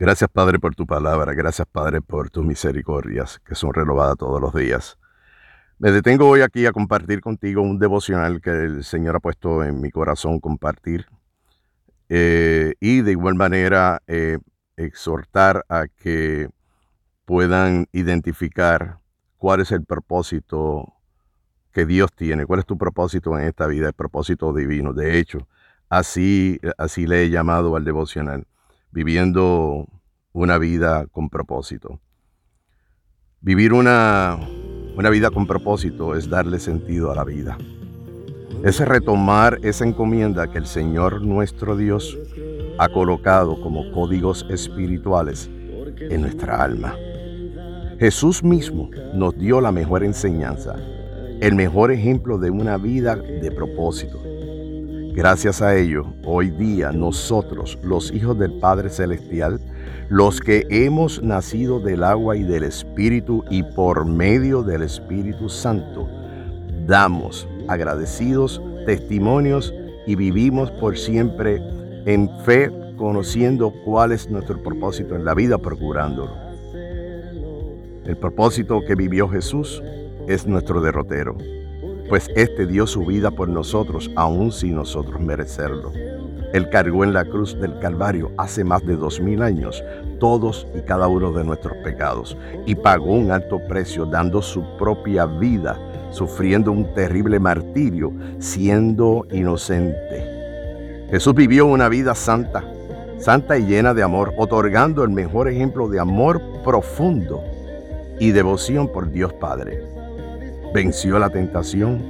Gracias Padre por tu palabra, gracias Padre por tus misericordias que son renovadas todos los días. Me detengo hoy aquí a compartir contigo un devocional que el Señor ha puesto en mi corazón compartir eh, y de igual manera eh, exhortar a que puedan identificar cuál es el propósito que Dios tiene, cuál es tu propósito en esta vida, el propósito divino. De hecho, así, así le he llamado al devocional viviendo una vida con propósito. Vivir una, una vida con propósito es darle sentido a la vida. Es retomar esa encomienda que el Señor nuestro Dios ha colocado como códigos espirituales en nuestra alma. Jesús mismo nos dio la mejor enseñanza, el mejor ejemplo de una vida de propósito. Gracias a ello, hoy día nosotros, los hijos del Padre Celestial, los que hemos nacido del agua y del Espíritu y por medio del Espíritu Santo, damos agradecidos testimonios y vivimos por siempre en fe, conociendo cuál es nuestro propósito en la vida, procurándolo. El propósito que vivió Jesús es nuestro derrotero pues éste dio su vida por nosotros, aun sin nosotros merecerlo. Él cargó en la cruz del Calvario hace más de dos mil años todos y cada uno de nuestros pecados y pagó un alto precio dando su propia vida, sufriendo un terrible martirio, siendo inocente. Jesús vivió una vida santa, santa y llena de amor, otorgando el mejor ejemplo de amor profundo y devoción por Dios Padre venció la tentación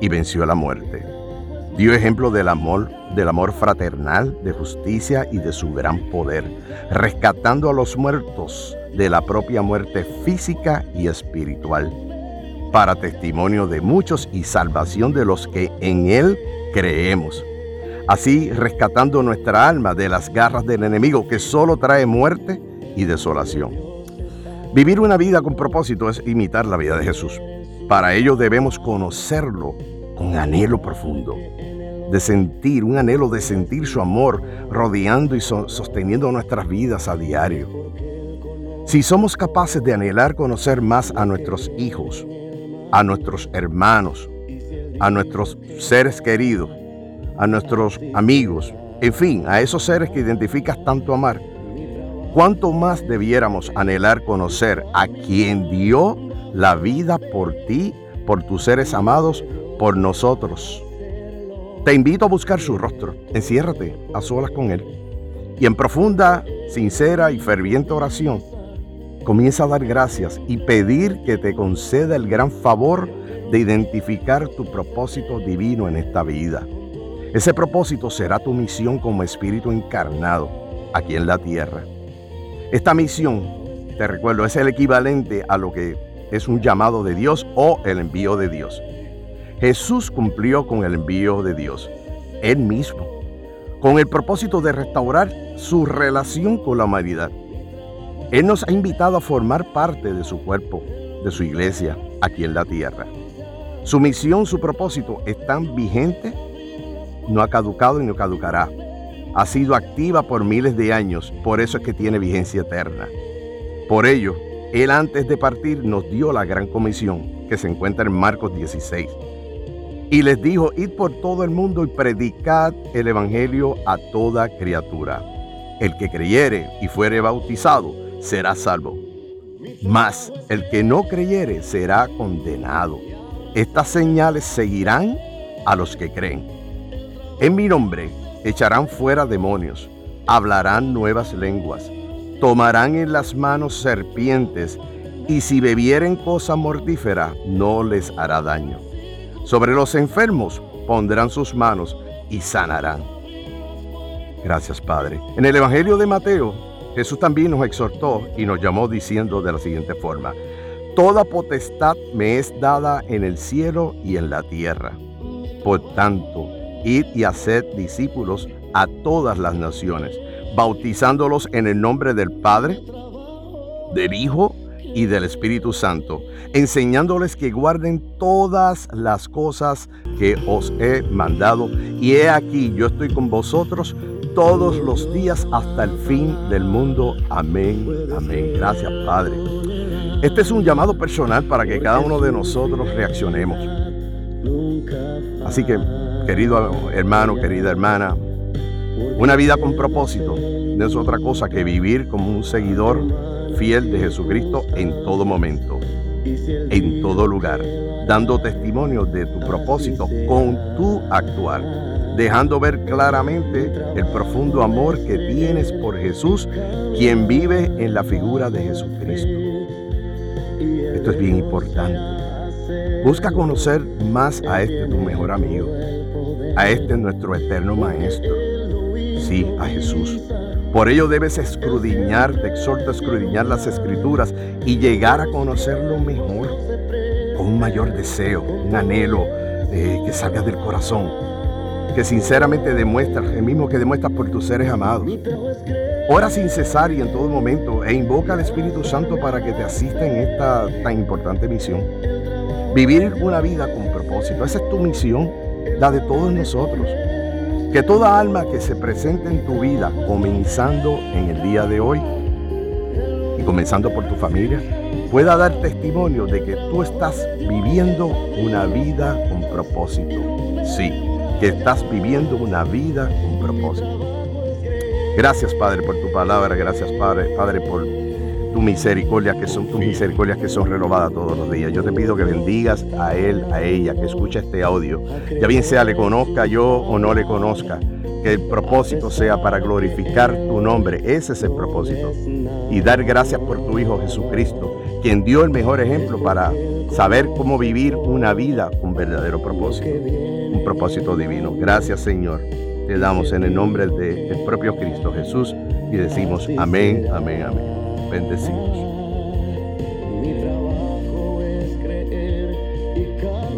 y venció la muerte. Dio ejemplo del amor, del amor fraternal, de justicia y de su gran poder, rescatando a los muertos de la propia muerte física y espiritual, para testimonio de muchos y salvación de los que en Él creemos. Así rescatando nuestra alma de las garras del enemigo que solo trae muerte y desolación. Vivir una vida con propósito es imitar la vida de Jesús. Para ello debemos conocerlo con anhelo profundo, de sentir, un anhelo de sentir su amor rodeando y sosteniendo nuestras vidas a diario. Si somos capaces de anhelar conocer más a nuestros hijos, a nuestros hermanos, a nuestros seres queridos, a nuestros amigos, en fin, a esos seres que identificas tanto amar, ¿cuánto más debiéramos anhelar conocer a quien dio la vida por ti, por tus seres amados, por nosotros. Te invito a buscar su rostro, enciérrate a solas con Él y en profunda, sincera y ferviente oración, comienza a dar gracias y pedir que te conceda el gran favor de identificar tu propósito divino en esta vida. Ese propósito será tu misión como espíritu encarnado aquí en la tierra. Esta misión, te recuerdo, es el equivalente a lo que es un llamado de Dios o el envío de Dios. Jesús cumplió con el envío de Dios, Él mismo, con el propósito de restaurar su relación con la humanidad. Él nos ha invitado a formar parte de su cuerpo, de su iglesia, aquí en la tierra. Su misión, su propósito están vigente, no ha caducado y no caducará. Ha sido activa por miles de años, por eso es que tiene vigencia eterna. Por ello, él antes de partir nos dio la gran comisión que se encuentra en Marcos 16. Y les dijo, id por todo el mundo y predicad el Evangelio a toda criatura. El que creyere y fuere bautizado será salvo. Mas el que no creyere será condenado. Estas señales seguirán a los que creen. En mi nombre echarán fuera demonios, hablarán nuevas lenguas tomarán en las manos serpientes, y si bebieren cosa mortífera, no les hará daño. Sobre los enfermos pondrán sus manos y sanarán. Gracias, Padre. En el Evangelio de Mateo, Jesús también nos exhortó y nos llamó diciendo de la siguiente forma, Toda potestad me es dada en el cielo y en la tierra. Por tanto, id y haced discípulos a todas las naciones bautizándolos en el nombre del Padre, del Hijo y del Espíritu Santo, enseñándoles que guarden todas las cosas que os he mandado. Y he aquí, yo estoy con vosotros todos los días hasta el fin del mundo. Amén, amén. Gracias, Padre. Este es un llamado personal para que cada uno de nosotros reaccionemos. Así que, querido hermano, querida hermana, una vida con propósito no es otra cosa que vivir como un seguidor fiel de Jesucristo en todo momento, en todo lugar, dando testimonio de tu propósito con tu actuar, dejando ver claramente el profundo amor que tienes por Jesús, quien vive en la figura de Jesucristo. Esto es bien importante. Busca conocer más a este tu mejor amigo, a este nuestro eterno Maestro, sí, a Jesús. Por ello debes escrudiñar, te exhorto a escrudiñar las escrituras y llegar a conocerlo mejor, con un mayor deseo, un anhelo eh, que salga del corazón, que sinceramente demuestras, el mismo que demuestras por tus seres amados. Ora sin cesar y en todo momento e invoca al Espíritu Santo para que te asista en esta tan importante misión. Vivir una vida con propósito, esa es tu misión, la de todos nosotros. Que toda alma que se presente en tu vida, comenzando en el día de hoy y comenzando por tu familia, pueda dar testimonio de que tú estás viviendo una vida con propósito. Sí, que estás viviendo una vida con propósito. Gracias Padre por tu palabra, gracias Padre, Padre por tu misericordia, que son tus misericordias que son renovadas todos los días. Yo te pido que bendigas a él, a ella, que escucha este audio. Ya bien sea le conozca yo o no le conozca, que el propósito sea para glorificar tu nombre. Ese es el propósito. Y dar gracias por tu Hijo Jesucristo, quien dio el mejor ejemplo para saber cómo vivir una vida con verdadero propósito, un propósito divino. Gracias Señor. Te damos en el nombre del propio Cristo Jesús y decimos amén, amén, amén. Bendecidos.